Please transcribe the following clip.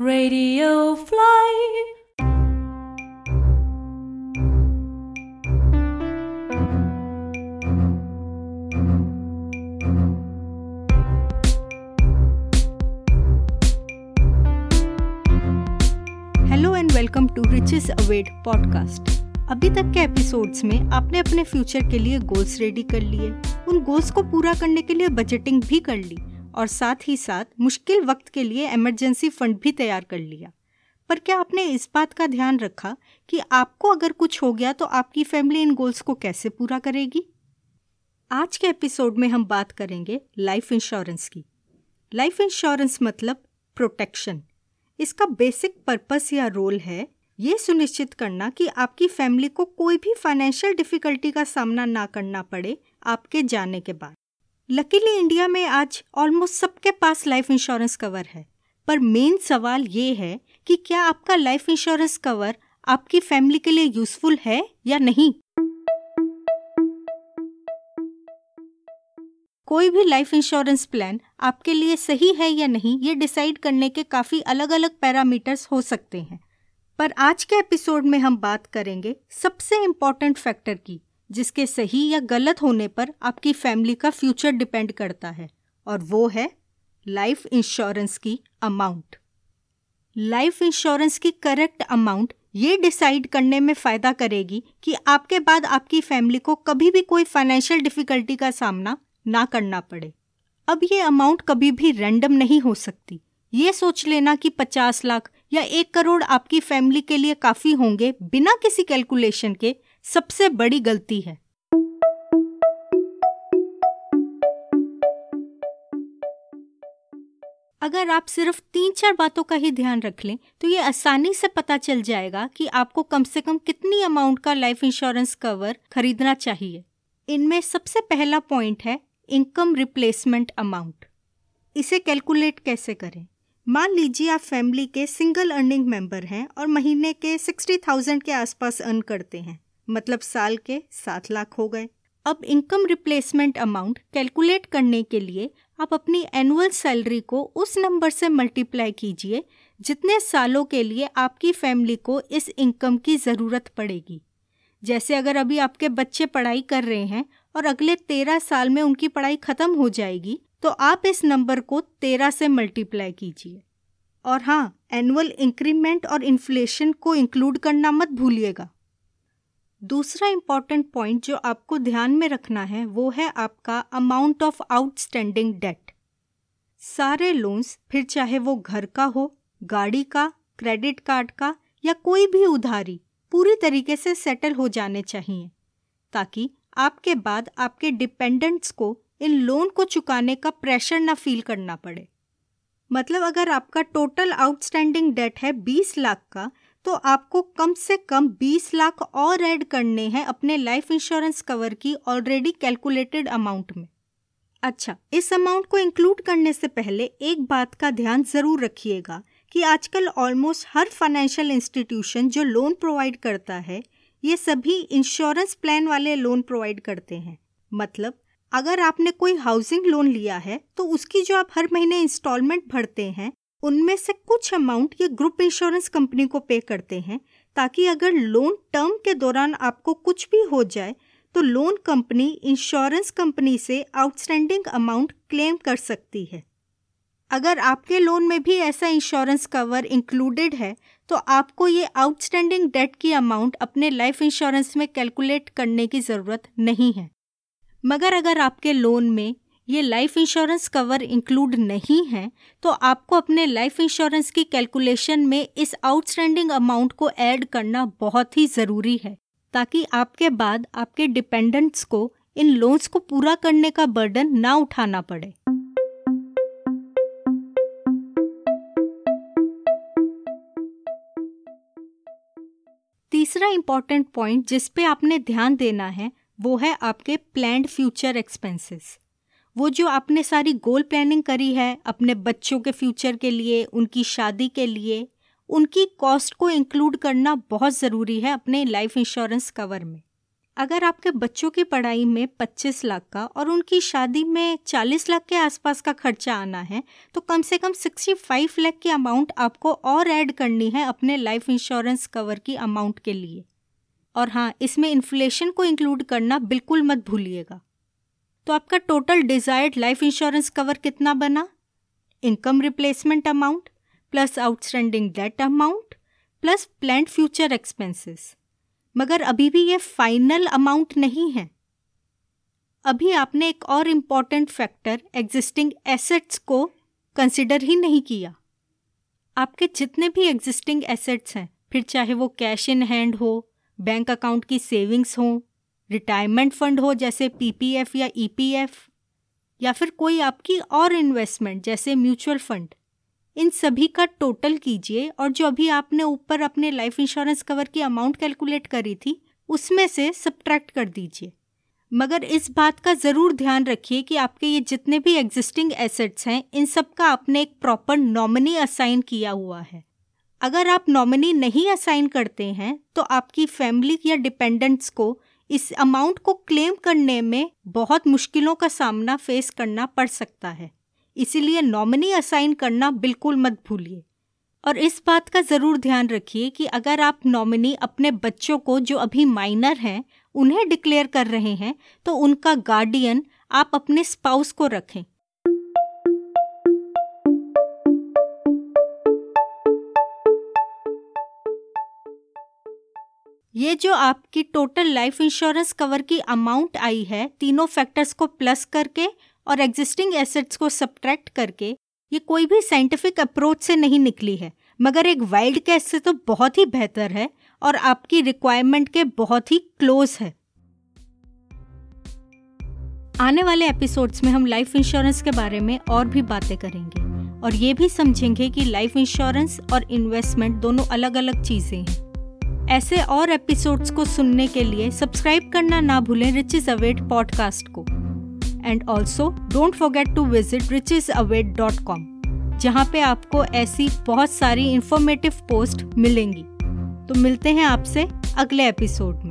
Radio Fly. Welcome to riches await podcast अभी तक के एपिसोड्स में आपने अपने फ्यूचर के लिए गोल्स रेडी कर लिए, उन गोल्स को पूरा करने के लिए बजटिंग भी कर ली और साथ ही साथ मुश्किल वक्त के लिए इमरजेंसी फंड भी तैयार कर लिया। पर क्या आपने इस बात का ध्यान रखा कि आपको अगर कुछ हो गया तो आपकी फैमिली इन गोल्स को कैसे पूरा करेगी? आज के एपिसोड में हम बात करेंगे लाइफ इंश्योरेंस की। लाइफ इंश्योरेंस मतलब प्रोटेक्शन इसका बेसिक पर्पस या रोल है ये सुनिश्चित करना कि आपकी फैमिली को कोई भी फाइनेंशियल डिफिकल्टी का सामना ना करना पड़े आपके जाने के बाद। लकीली इंडिया में आज ऑलमोस्ट सबके पास लाइफ इंश्योरेंस कवर है। पर मेन सवाल ये है कि क्या आपका लाइफ इंश्योरेंस कवर आपकी फैमिली के लिए यूजफुल है या नहीं? कोई भी लाइफ इंश्योरेंस प्लान आपके लिए सही है या नहीं, ये डिसाइड करने के काफ़ी अलग अलग पैरामीटर्स हो सकते हैं। पर आज के एपिसोड में हम बात करेंगे सबसे इंपॉर्टेंट फैक्टर की जिसके सही या गलत होने पर आपकी फैमिली का फ्यूचर डिपेंड करता है, और वो है लाइफ इंश्योरेंस की अमाउंट लाइफ इंश्योरेंस की करेक्ट अमाउंट ये डिसाइड करने में फ़ायदा करेगी कि आपके बाद आपकी फैमिली को कभी भी कोई फाइनेंशियल डिफ़िकल्टी का सामना ना करना पड़े। अब ये अमाउंट कभी भी रैंडम नहीं हो सकती। ये सोच लेना कि 50 लाख या एक करोड़ आपकी फैमिली के लिए काफ़ी होंगे बिना किसी कैलकुलेशन के सबसे बड़ी गलती है। अगर आप सिर्फ़ तीन चार बातों का ही ध्यान रख लें तो ये आसानी से पता चल जाएगा कि आपको कम से कम कितनी अमाउंट का लाइफ इंश्योरेंस कवर खरीदना चाहिए। इनमें सबसे पहला पॉइंट है इनकम रिप्लेसमेंट अमाउंट इसे कैलकुलेट कैसे करें? मान लीजिए आप फैमिली के सिंगल अर्निंग मेंबर हैं और महीने के सिक्सटी थाउज़ेंड के आसपास अर्न करते हैं। मतलब साल के सात लाख हो गए। अब इनकम रिप्लेसमेंट अमाउंट कैलकुलेट करने के लिए आप अपनी एनुअल सैलरी को उस नंबर से मल्टीप्लाई कीजिए जितने सालों के लिए आपकी फैमिली को इस इनकम की ज़रूरत पड़ेगी। जैसे अगर अभी आपके बच्चे पढ़ाई कर रहे हैं और अगले तेरह साल में उनकी पढ़ाई ख़त्म हो जाएगी तो आप इस नंबर को तेरह से मल्टीप्लाई कीजिए। और हाँ एनुअल इंक्रीमेंट और इन्फ्लेशन को इंक्लूड करना मत भूलिएगा। दूसरा इंपॉर्टेंट पॉइंट जो आपको ध्यान में रखना है, वो है आपका अमाउंट ऑफ़ आउटस्टैंडिंग डेट सारे लोन्स फिर चाहे वो घर का हो, गाड़ी का क्रेडिट कार्ड का, या कोई भी उधारी, पूरी तरीके से सेटल हो जाने चाहिए, ताकि आपके बाद आपके डिपेंडेंट्स को, इन लोन को चुकाने का प्रेशर ना फील करना पड़े। मतलब अगर आपका टोटल आउटस्टैंडिंग डेट है 20 लाख का तो आपको कम से कम 20 लाख और ऐड करने हैं अपने लाइफ इंश्योरेंस कवर की ऑलरेडी कैलकुलेटेड अमाउंट में। अच्छा इस अमाउंट को इंक्लूड करने से पहले एक बात का ध्यान ज़रूर रखिएगा कि आजकल ऑलमोस्ट हर फाइनेंशियल इंस्टीट्यूशन जो लोन प्रोवाइड करता है, ये सभी इंश्योरेंस प्लान वाले लोन प्रोवाइड करते हैं। मतलब अगर आपने कोई हाउसिंग लोन लिया है तो उसकी जो आप हर महीने इंस्टॉलमेंट भरते हैं उनमें से कुछ अमाउंट ये ग्रुप इंश्योरेंस कंपनी को पे करते हैं ताकि अगर लोन टर्म के दौरान आपको कुछ भी हो जाए तो लोन कंपनी इंश्योरेंस कंपनी से आउटस्टैंडिंग अमाउंट क्लेम कर सकती है। अगर आपके लोन में भी ऐसा इंश्योरेंस कवर इंक्लूडेड है तो आपको ये आउटस्टैंडिंग डेट की अमाउंट अपने लाइफ इंश्योरेंस में कैलकुलेट करने की ज़रूरत नहीं है। मगर अगर आपके लोन में ये लाइफ इंश्योरेंस कवर इंक्लूड नहीं है तो आपको अपने लाइफ इंश्योरेंस की कैलकुलेशन में इस आउटस्टैंडिंग अमाउंट को ऐड करना बहुत ही ज़रूरी है, ताकि आपके बाद आपके डिपेंडेंट्स को, इन लोन्स को पूरा करने का बर्डन ना उठाना पड़े। तीसरा इंपॉर्टेंट पॉइंट जिस पे आपने ध्यान देना है, वो है आपके प्लैंड फ्यूचर एक्सपेंसेस वो जो आपने सारी गोल प्लानिंग करी है, अपने बच्चों के फ्यूचर के लिए, उनकी शादी के लिए, उनकी कॉस्ट को इंक्लूड करना बहुत ज़रूरी है अपने लाइफ इंश्योरेंस कवर में। अगर आपके बच्चों की पढ़ाई में 25 लाख का और उनकी शादी में 40 लाख के आसपास का खर्चा आना है तो कम से कम 65 लाख की अमाउंट आपको और ऐड करनी है अपने लाइफ इंश्योरेंस कवर की अमाउंट के लिए। और हाँ इसमें इन्फ्लेशन को इंक्लूड करना बिल्कुल मत भूलिएगा। तो आपका total desired life insurance cover कितना बना? Income replacement amount plus outstanding debt amount plus planned future expenses मगर अभी भी ये फाइनल अमाउंट नहीं है। अभी आपने एक और इंपॉर्टेंट फैक्टर एग्जिस्टिंग एसेट्स को कंसिडर ही नहीं किया। आपके जितने भी एग्जिस्टिंग एसेट्स हैं, फिर चाहे वो कैश इन हैंड हो बैंक अकाउंट की सेविंग्स हो रिटायरमेंट फंड हो, जैसे पीपीएफ या ईपीएफ e या फिर कोई आपकी और इन्वेस्टमेंट जैसे म्यूचुअल फंड इन सभी का टोटल कीजिए। और जो अभी आपने ऊपर अपने लाइफ इंश्योरेंस कवर की अमाउंट कैलकुलेट करी थी, उसमें से सब्ट्रैक्ट कर दीजिए। मगर इस बात का ज़रूर ध्यान रखिए कि आपके ये जितने भी एग्जिस्टिंग एसेट्स हैं, इन सब का आपने एक प्रॉपर नॉमिनी असाइन किया हुआ है। अगर आप नॉमिनी नहीं असाइन करते हैं तो आपकी फैमिली या डिपेंडेंट्स को इस अमाउंट को क्लेम करने में बहुत मुश्किलों का सामना फेस करना पड़ सकता है। इसीलिए नॉमिनी असाइन करना बिल्कुल मत भूलिए। और इस बात का ज़रूर ध्यान रखिए कि अगर आप नॉमिनी अपने बच्चों को जो अभी माइनर हैं, उन्हें डिक्लेयर कर रहे हैं तो उनका गार्डियन आप अपने स्पाउस को रखें। ये जो आपकी टोटल लाइफ इंश्योरेंस कवर की अमाउंट आई है, तीनों फैक्टर्स को प्लस करके और एग्जिस्टिंग एसेट्स को सब्ट्रैक्ट करके, ये कोई भी साइंटिफिक अप्रोच से नहीं निकली है। मगर एक वाइल्ड कैश से तो बहुत ही बेहतर है और आपकी रिक्वायरमेंट के बहुत ही क्लोज है। आने वाले एपिसोड्स में हम लाइफ इंश्योरेंस के बारे में और भी बातें करेंगे और ये भी समझेंगे कि लाइफ इंश्योरेंस और इन्वेस्टमेंट दोनों अलग अलग चीज़ें हैं। ऐसे और एपिसोड्स को सुनने के लिए सब्सक्राइब करना ना भूलें रिचिज अवेट पॉडकास्ट को. And also don't forget to visit riches await dot com जहाँ पे आपको ऐसी बहुत सारी इंफॉर्मेटिव पोस्ट मिलेंगी. तो मिलते हैं आपसे अगले एपिसोड में.